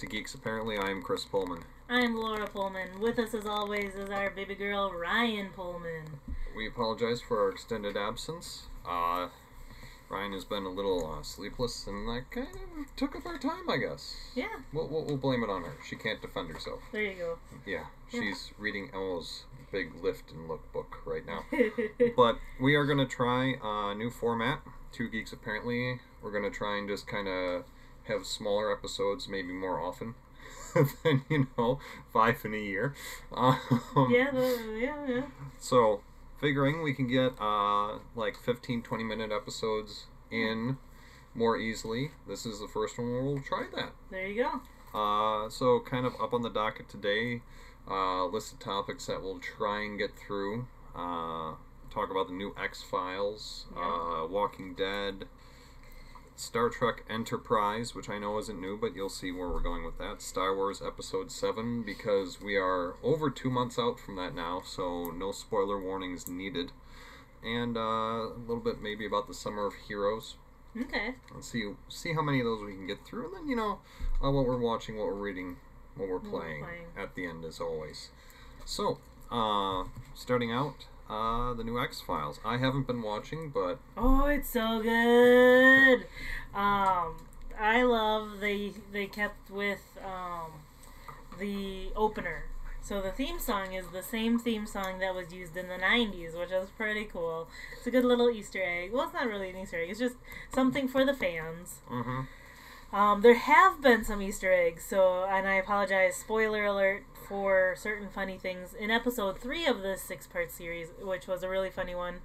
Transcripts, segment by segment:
Two Geeks Apparently. I am Chris Pullman. I'm Laura Pullman. With us, as always, is our baby girl, Ryan Pullman. We apologize for our extended absence. Uh, Ryan has been a little uh, sleepless, and that kind of took up our time, I guess. Yeah, We'll, we'll, we'll blame it on her. She can't defend herself. there you go. Yeah, Yeah. she's reading Elmo's big lift and look book right now. But we are going to try a new format. Two Geeks Apparently. We're going to try and just kind of have smaller episodes, maybe more often. than, you know, five in a year. Um, the- yeah, yeah. So, figuring we can get uh, like 15, 20 minute episodes in more easily. This is the first one where we'll try that. There you go. Uh, so, kind of up on the docket today, uh, list of topics that we'll try and get through. Uh, talk about the new X Files, Yeah. uh, Walking Dead, Star Trek Enterprise, which I know isn't new, but you'll see where we're going with that. Star Wars Episode 7, because we are over two months out from that now, so no spoiler warnings needed. And uh, a little bit maybe about the Summer of Heroes, Okay. and see see how many of those we can get through, and then you know uh, what we're watching, what we're reading, what we're What we're playing, playing. at the end, as always. So, uh, starting out, uh, the new X Files. I haven't been watching, but Oh, it's so good. Um, I love they they kept with um, the opener. So the theme song is the same theme song that was used in the '90s, which is pretty cool. It's a good little Easter egg. Well, it's not really an Easter egg. It's just something for the fans. hmm Um, there have been some Easter eggs, so and I apologize. Spoiler alert for certain funny things in episode three of this six-part series, which was a really funny one,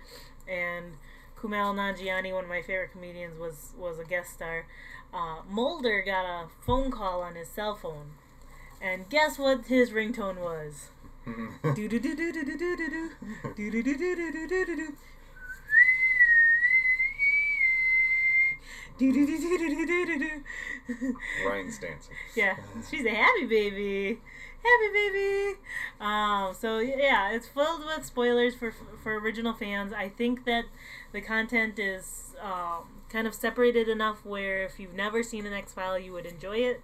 and Kumail Nanjiani, one of my favorite comedians, was was a guest star. Uh, Mulder got a phone call on his cell phone, and guess what his ringtone was? Do do do do do do do do do do do do do do do do do. Do do do do do do do do. Ryan's dancing. Yeah, she's a happy baby, happy baby. Um, so yeah, it's filled with spoilers for for original fans. I think that the content is um, kind of separated enough where if you've never seen an X File, you would enjoy it.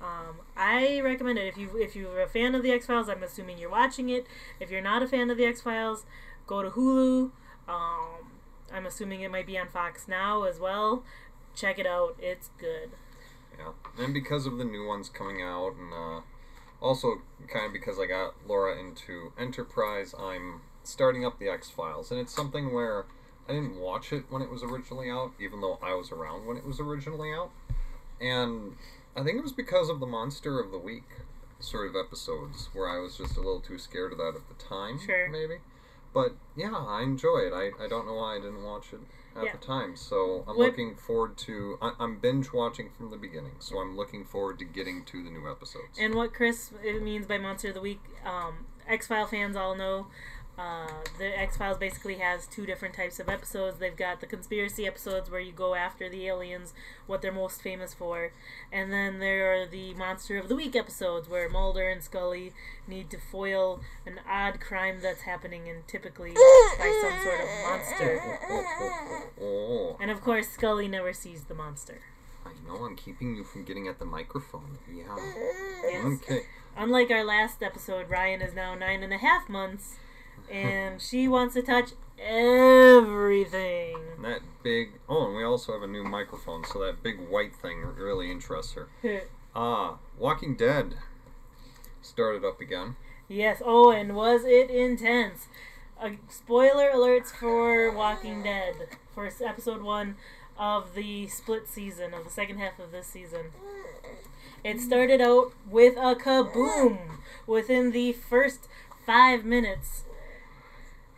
Um, I recommend it if you if you're a fan of the X Files. I'm assuming you're watching it. If you're not a fan of the X Files, go to Hulu. Um, I'm assuming it might be on Fox now as well. Check it out. It's good. Yeah, and because of the new ones coming out, and uh, also kind of because I got Laura into Enterprise, I'm starting up the X Files, and it's something where I didn't watch it when it was originally out, even though I was around when it was originally out, and I think it was because of the Monster of the Week sort of episodes where I was just a little too scared of that at the time, Sure. maybe. But yeah, I enjoy it. I, I don't know why I didn't watch it at Yeah. the time. So I'm What- looking forward to. I, I'm binge watching from the beginning, so I'm looking forward to getting to the new episodes. And what Chris it means by Monster of the Week, um, X File fans all know. Uh, the X Files basically has two different types of episodes. They've got the conspiracy episodes where you go after the aliens, what they're most famous for, and then there are the Monster of the Week episodes where Mulder and Scully need to foil an odd crime that's happening, and typically by some sort of monster. And of course, Scully never sees the monster. I know I'm keeping you from getting at the microphone. Yeah. Yes. Okay. Unlike our last episode, Ryan is now nine and a half months, and she wants to touch everything. That big. Oh, and we also have a new microphone, so that big white thing really interests her. Ah, Walking Dead started up again. yes. Oh, and was it intense? Uh, spoiler alerts for Walking Dead for episode one of the split season of the second half of this season. It started out with a kaboom within the first five minutes.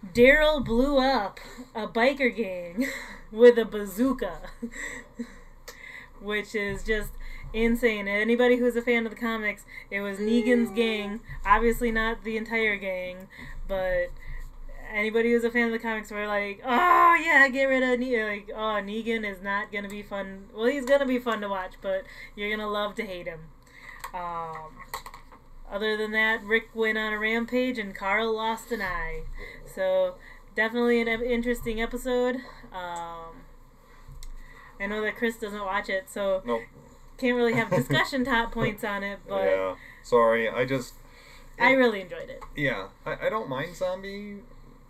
Daryl blew up a biker gang with a bazooka, which is just insane. Anybody who's a fan of the comics, it was Negan's gang. Obviously, not the entire gang, but anybody who's a fan of the comics were like, "Oh yeah, get rid of Negan. like oh Negan is not gonna be fun. Well, he's gonna be fun to watch, but you're gonna love to hate him." Um, other than that, Rick went on a rampage and Carl lost an eye. So definitely an e- interesting episode. Um, I know that Chris doesn't watch it, so Nope. can't really have discussion top points on it, but yeah. Sorry, I just I really enjoyed it. yeah. I, I don't mind zombie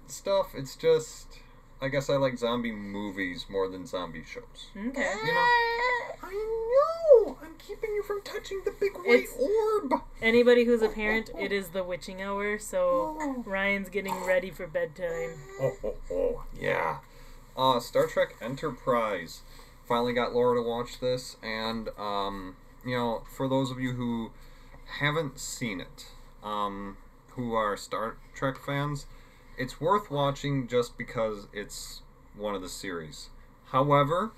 stuff. It's just I guess I like zombie movies more than zombie shows. Okay. You know. I know. I'm keeping you from touching the big white It's- orb. Anybody who's a parent, it is the witching hour, so Oh. Ryan's getting ready for bedtime. Oh, oh, oh. Yeah. Uh, Star Trek Enterprise. Finally got Laura to watch this, and, um, you know, for those of you who haven't seen it, um, who are Star Trek fans, it's worth watching just because it's one of the series. However,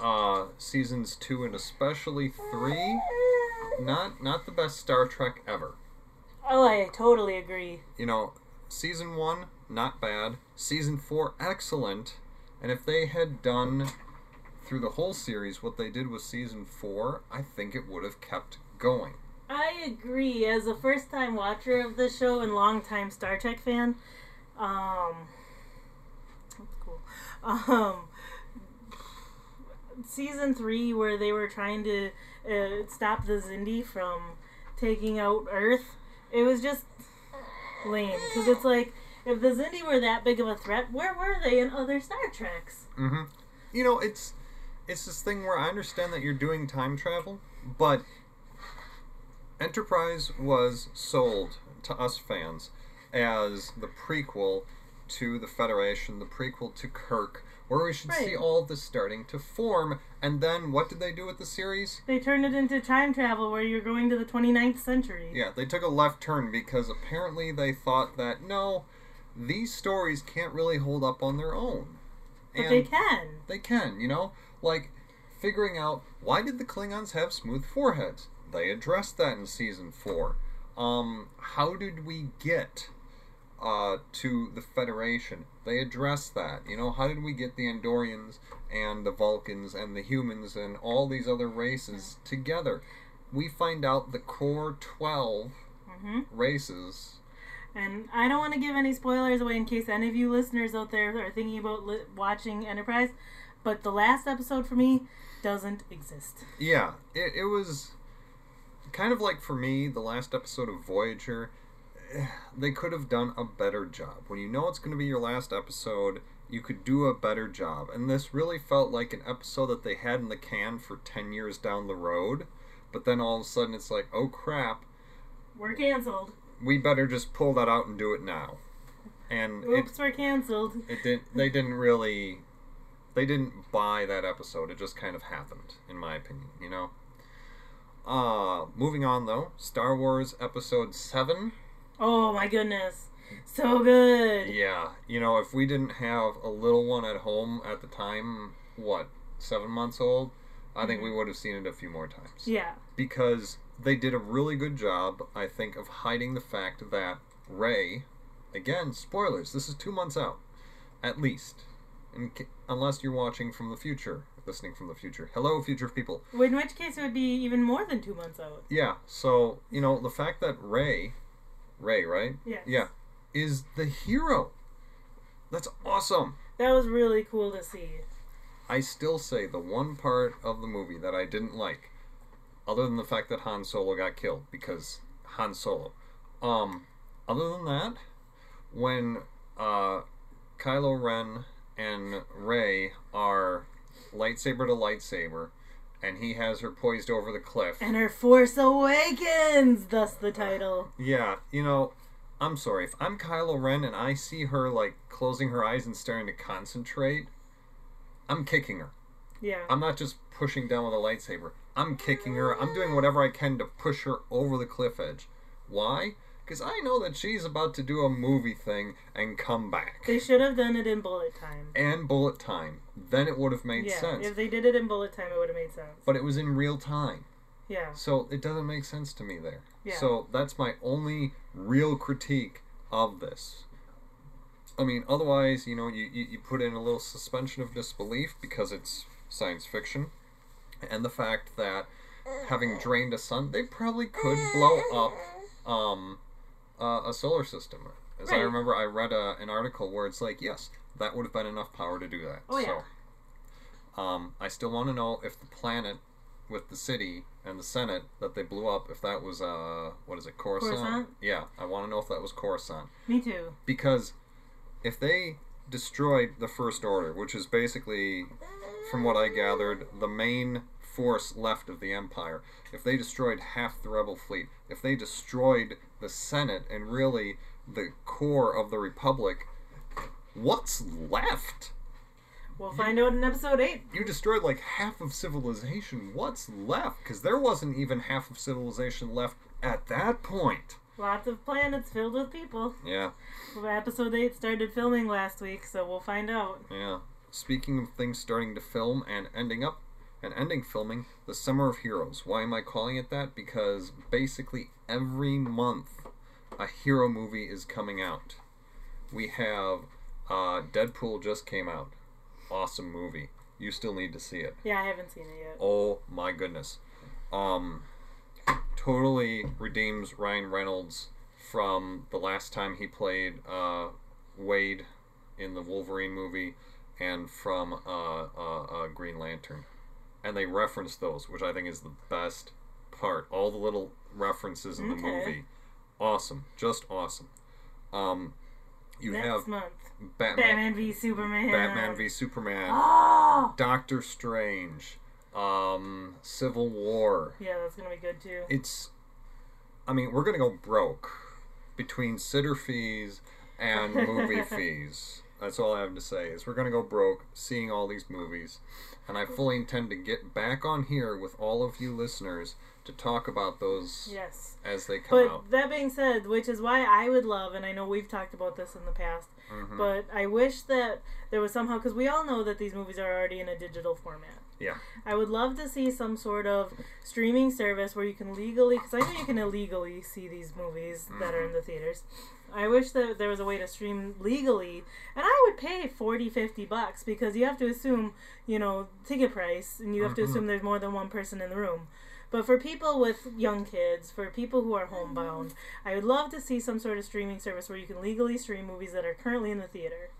uh, seasons two and especially three, not not the best Star Trek ever Oh, I totally agree. you know, season one, not bad. Season four, excellent. And if they had done through the whole series what they did with season four, I think it would have kept going. I agree. As a first time watcher of the show and long time Star Trek fan, um, that's cool. Um, season three, where they were trying to uh, stop the Xindi from taking out Earth, it was just lame. Because it's like, if the Xindi were that big of a threat, where were they in other Star Treks? Mm-hmm. You know, it's it's this thing where I understand that you're doing time travel, but Enterprise was sold to us fans as the prequel to the Federation, the prequel to Kirk, where we should see all of this starting to form. And then what did they do with the series? They turned it into time travel where you're going to the 29th century. Yeah, they took a left turn because apparently they thought that no, these stories can't really hold up on their own. But they can. They can, you know? Like, figuring out why did the Klingons have smooth foreheads? They addressed that in season four. Um, how did we get uh, to the Federation? They address that. You know, how did we get the Andorians and the Vulcans and the humans and all these other races together? We find out the core 12 hmm races. And I don't want to give any spoilers away in case any of you listeners out there are thinking about li- watching Enterprise, but the last episode for me doesn't exist. Yeah, it, it was kind of like for me, the last episode of Voyager. They could have done a better job. When you know it's going to be your last episode, you could do a better job. And this really felt like an episode that they had in the can for 10 years down the road. But then all of a sudden it's like, oh crap, We're canceled. we better just pull that out and do it now. And it, Oops, we're canceled. it didn't. They didn't really. They didn't buy that episode. It just kind of happened, in my opinion. You know. Uh, moving on though, Star Wars Episode Seven. Oh my goodness. So good. Yeah, you know, if we didn't have a little one at home at the time, what seven months old, I think we mm-hmm. would have seen it a few more times. Yeah. because they did a really good job, I think, of hiding the fact that Rey, again, spoilers. This is two months out, at least, in, unless you're watching from the future, listening from the future. Hello, future people. In which case it would be even more than two months out. Yeah. So you know the fact that Rey, Rey, right? Yeah. Yeah, is the hero. That's awesome. That was really cool to see. I still say the one part of the movie that I didn't like, other than the fact that Han Solo got killed, because Han Solo. Um, other than that, when uh, Kylo Ren and Rey are lightsaber to lightsaber, and he has her poised over the cliff. And her Force Awakens, thus the title. Yeah, you know, I'm sorry. If I'm Kylo Ren and I see her like closing her eyes and starting to concentrate, I'm kicking her. Yeah. I'm not just pushing down with a lightsaber. I'm kicking her. I'm doing whatever I can to push her over the cliff edge. Why? Because I know that she's about to do a movie thing and come back. They should have done it in bullet time. And bullet time. Then it would have made yeah. sense. If they did it in bullet time, it would have made sense. But it was in real time. Yeah. So it doesn't make sense to me there. Yeah. So that's my only real critique of this. I mean, otherwise, you know, you, you, you put in a little suspension of disbelief because it's science fiction. And the fact that having drained a sun, they probably could blow up um, uh, a solar system. As I remember, I read a, an article where it's like, yes, that would have been enough power to do that. Oh, yeah. So, um, I still want to know if the planet with the city and the Senate that they blew up. If that was uh, what is it, Coruscant? Coruscant? Yeah, I want to know if that was Coruscant Me too. because if they destroyed the First Order, which is basically, from what I gathered, the main force left of the Empire, if they destroyed half the Rebel fleet, if they destroyed the Senate and really the core of the Republic, what's left? We'll find out in episode eight. You destroyed like half of civilization. What's left? Because there wasn't even half of civilization left at that point. Lots of planets filled with people. Yeah, Well, Episode eight started filming last week, so we'll find out. yeah. Speaking of things starting to film and ending up and ending filming, The Summer of Heroes. Why am I calling it that? Because basically every month a hero movie is coming out. We have uh, Deadpool just came out. Awesome movie. You still need to see it. Yeah, I haven't seen it yet. Oh my goodness. Um totally redeems Ryan Reynolds from the last time he played uh, Wade in the Wolverine movie and from uh, uh, uh, Green Lantern. And they reference those, which I think is the best part. All the little references in the Okay. movie. Awesome. Just awesome. Um, you Next have month, Batman, Batman v Superman. Batman v Superman. Oh, Doctor Strange, um, Civil War. yeah, that's gonna be good too. It's, I mean, we're gonna go broke between sitter fees and movie fees. That's all I have to say. Is we're gonna go broke seeing all these movies, and I fully intend to get back on here with all of you listeners to talk about those Yes. as they come But out. that being said, which is why I would love, and I know we've talked about this in the past, Mhm. but I wish that there was somehow, because we all know that these movies are already in a digital format. Yeah. I would love to see some sort of streaming service where you can legally, because I know you can illegally see these movies that are in the theaters. I wish that there was a way to stream legally, and I would pay 40, 50 bucks because you have to assume, you know, ticket price, and you have to Mhm. assume there's more than one person in the room. But for people with young kids, for people who are homebound, I would love to see some sort of streaming service where you can legally stream movies that are currently in the theater.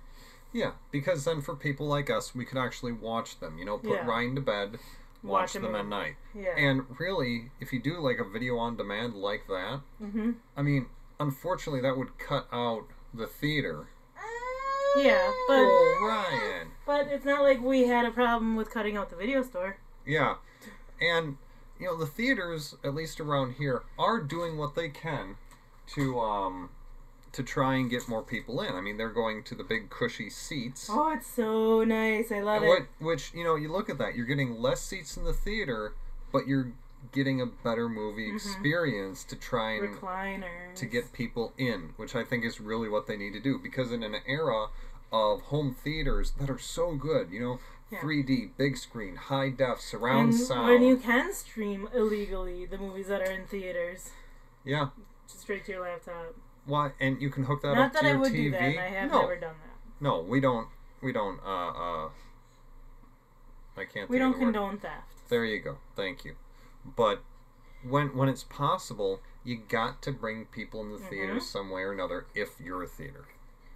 Yeah, because then for people like us, we could actually watch them. You know, put Yeah. Ryan to bed, watch, Watch them at night. Yeah. And really, if you do like a video on demand like that, hmm I mean, unfortunately, that would cut out the theater. Yeah, but oh, Ryan. but it's not like we had a problem with cutting out the video store. Yeah, and you know the theaters, at least around here, are doing what they can to um to try and get more people in. I mean, they're going to the big cushy seats. Oh, it's so nice. I love what, it. which you know, you look at that, you're getting less seats in the theater, but you're getting a better movie Mhm. experience to try and Recliners. to get people in, which I think is really what they need to do. Because in an era of home theaters that are so good, you know, Yeah. 3D, big screen, high def, surround and sound. when you can stream illegally the movies that are in theaters yeah, just straight to your laptop. why? And you can hook that Not up that to I your would TV. do that. I have no, never done that. no, we don't. We don't. Uh, uh. I can't. We don't the word. condone theft. There you go. Thank you. But when when it's possible, you got to bring people in the theater Mhm. some way or another if you're a theater.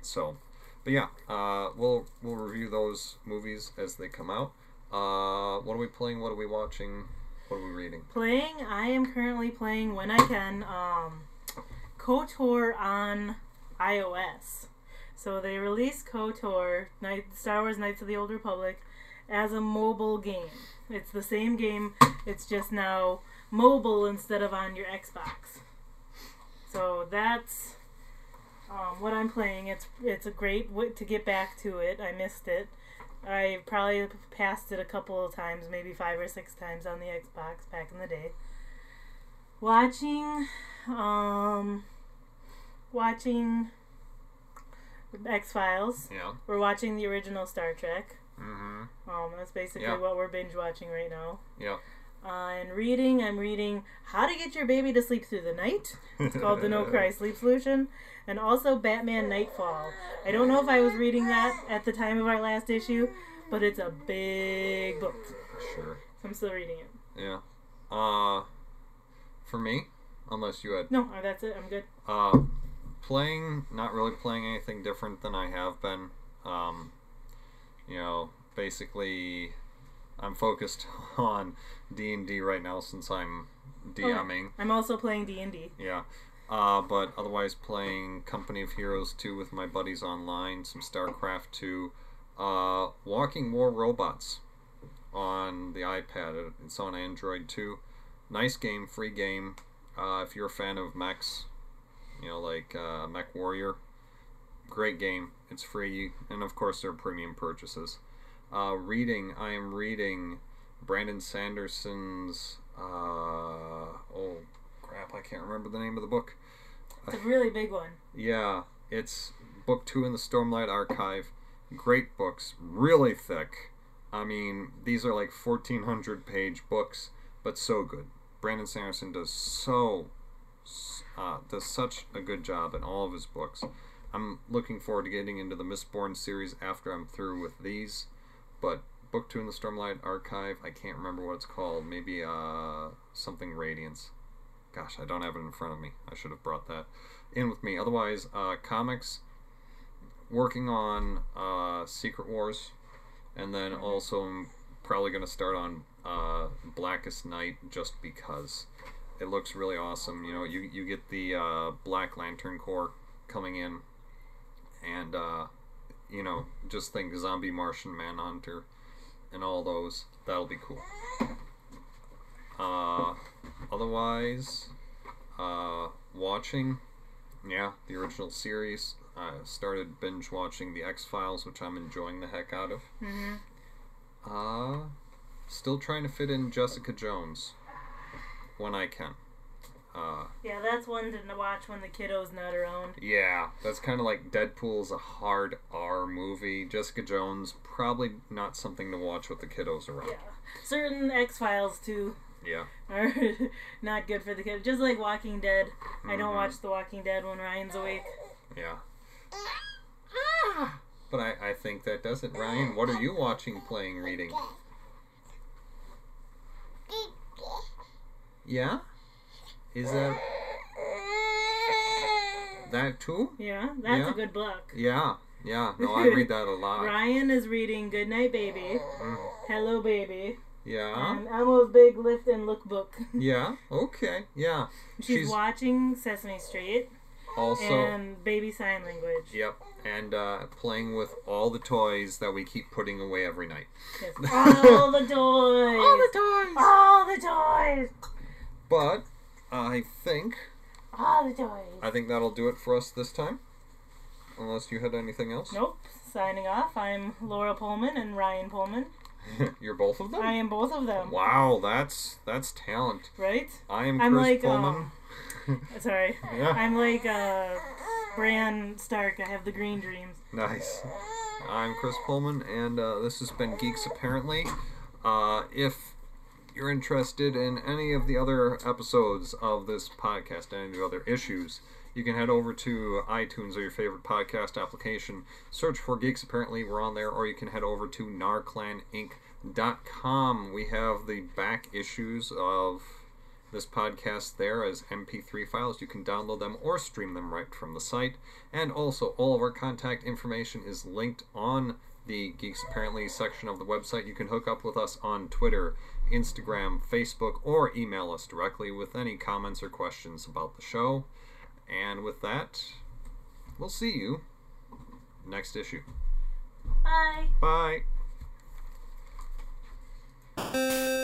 So, but yeah, uh, we'll we'll review those movies as they come out. Uh, what are we playing? What are we watching? What are we reading? Playing, I am currently playing when I can. Um, KOTOR on iOS. So they released KOTOR, Night, Star Wars Knights of the Old Republic, as a mobile game. It's the same game. It's just now mobile instead of on your Xbox. So that's um, what I'm playing. It's it's a great way to get back to it. I missed it. I probably passed it a couple of times, maybe five or six times on the Xbox back in the day. Watching, um, watching X Files. Yeah. We're watching the original Star Trek. Mm-hmm. Um, that's basically Yeah. what we're binge watching right now. Yeah. And reading, I'm reading How to Get Your Baby to Sleep Through the Night. It's called the No Cry Sleep Solution. And also Batman Nightfall. I don't know if I was reading that at the time of our last issue, but it's a big book. Sure. So I'm still reading it. Yeah. Uh, for me, unless you had No, uh, that's it. I'm good. Uh, playing, not really playing anything different than I have been. Um, you know, basically, I'm focused on D and D right now since I'm DMing. I'm also playing D and D. Yeah. Uh, but otherwise playing Company of Heroes 2 with my buddies online, some StarCraft 2, uh, Walking War Robots on the iPad. It's on Android too. Nice game, free game. Uh, if you're a fan of mechs, you know, like uh, Mech Warrior, great game. It's free, and of course, there are premium purchases. Uh, reading, I am reading Brandon Sanderson's. Uh, oh crap, I can't remember the name of the book. It's a really big one. Yeah, it's book two in the Stormlight Archive. Great books, really thick. I mean, these are like 1400 page books, but so good. Brandon Sanderson does so uh, does such a good job in all of his books. I'm looking forward to getting into the Mistborn series after I'm through with these. But book two in the Stormlight Archive, I can't remember what it's called. Maybe uh, something Radiance. Gosh, I don't have it in front of me. I should have brought that in with me. Otherwise, uh, comics. Working on uh, Secret Wars, and then also I'm probably going to start on uh, Blackest Night just because it looks really awesome. You know, you you get the uh, Black Lantern Corps coming in, and uh, you know, just think Zombie Martian Manhunter, and all those. That'll be cool. Uh, otherwise, uh, watching, yeah, the original series. I started binge watching the X Files, which I'm enjoying the heck out of. Mm-hmm. Uh, still trying to fit in Jessica Jones when I can. Uh, Yeah, that's one to watch when the kiddo's not around. yeah, that's kind of like Deadpool's a hard R movie. Jessica Jones probably not something to watch with the kiddos around. Yeah, certain X Files too Yeah. are not good for the kids. Just like Walking Dead. I don't Mhm. watch The Walking Dead when Ryan's awake. Yeah. But I, I think that does it. Ryan, what are you watching, playing, reading? Yeah? Is that that too? Yeah, that's Yeah. a good book. Yeah. Yeah. No, I read that a lot. Ryan is reading Goodnight Baby, Mm. Hello Baby, Yeah. and Elmo's Big Lift and Look book. Yeah. Okay. Yeah. She's, She's- watching Sesame Street Also. and Baby Sign Language. Yep. And uh, playing with all the toys that we keep putting away every night. Yes. All the toys. All the toys. All the toys. But I think toys. I think that'll do it for us this time. Unless you had anything else. Nope. Signing off. I'm Laura Pullman and Ryan Pullman. You're both of them. I am both of them. Wow, that's that's talent. Right? I am I'm Chris like, Pullman. Sorry. yeah, I'm like uh, Bran Stark. I have the green dreams. nice. I'm Chris Pullman, and uh, this has been Geeks Apparently. Uh, if you're interested in any of the other episodes of this podcast, any of the other issues, you can head over to iTunes or your favorite podcast application. Search for Geeks Apparently. We're on there, or you can head over to narclaninc.com. We have the back issues of this podcast there as MP3 files. You can download them or stream them right from the site. And also, all of our contact information is linked on the Geeks Apparently section of the website. You can hook up with us on Twitter, Instagram, Facebook, or email us directly with any comments or questions about the show. And with that, we'll see you next issue. Bye. Bye.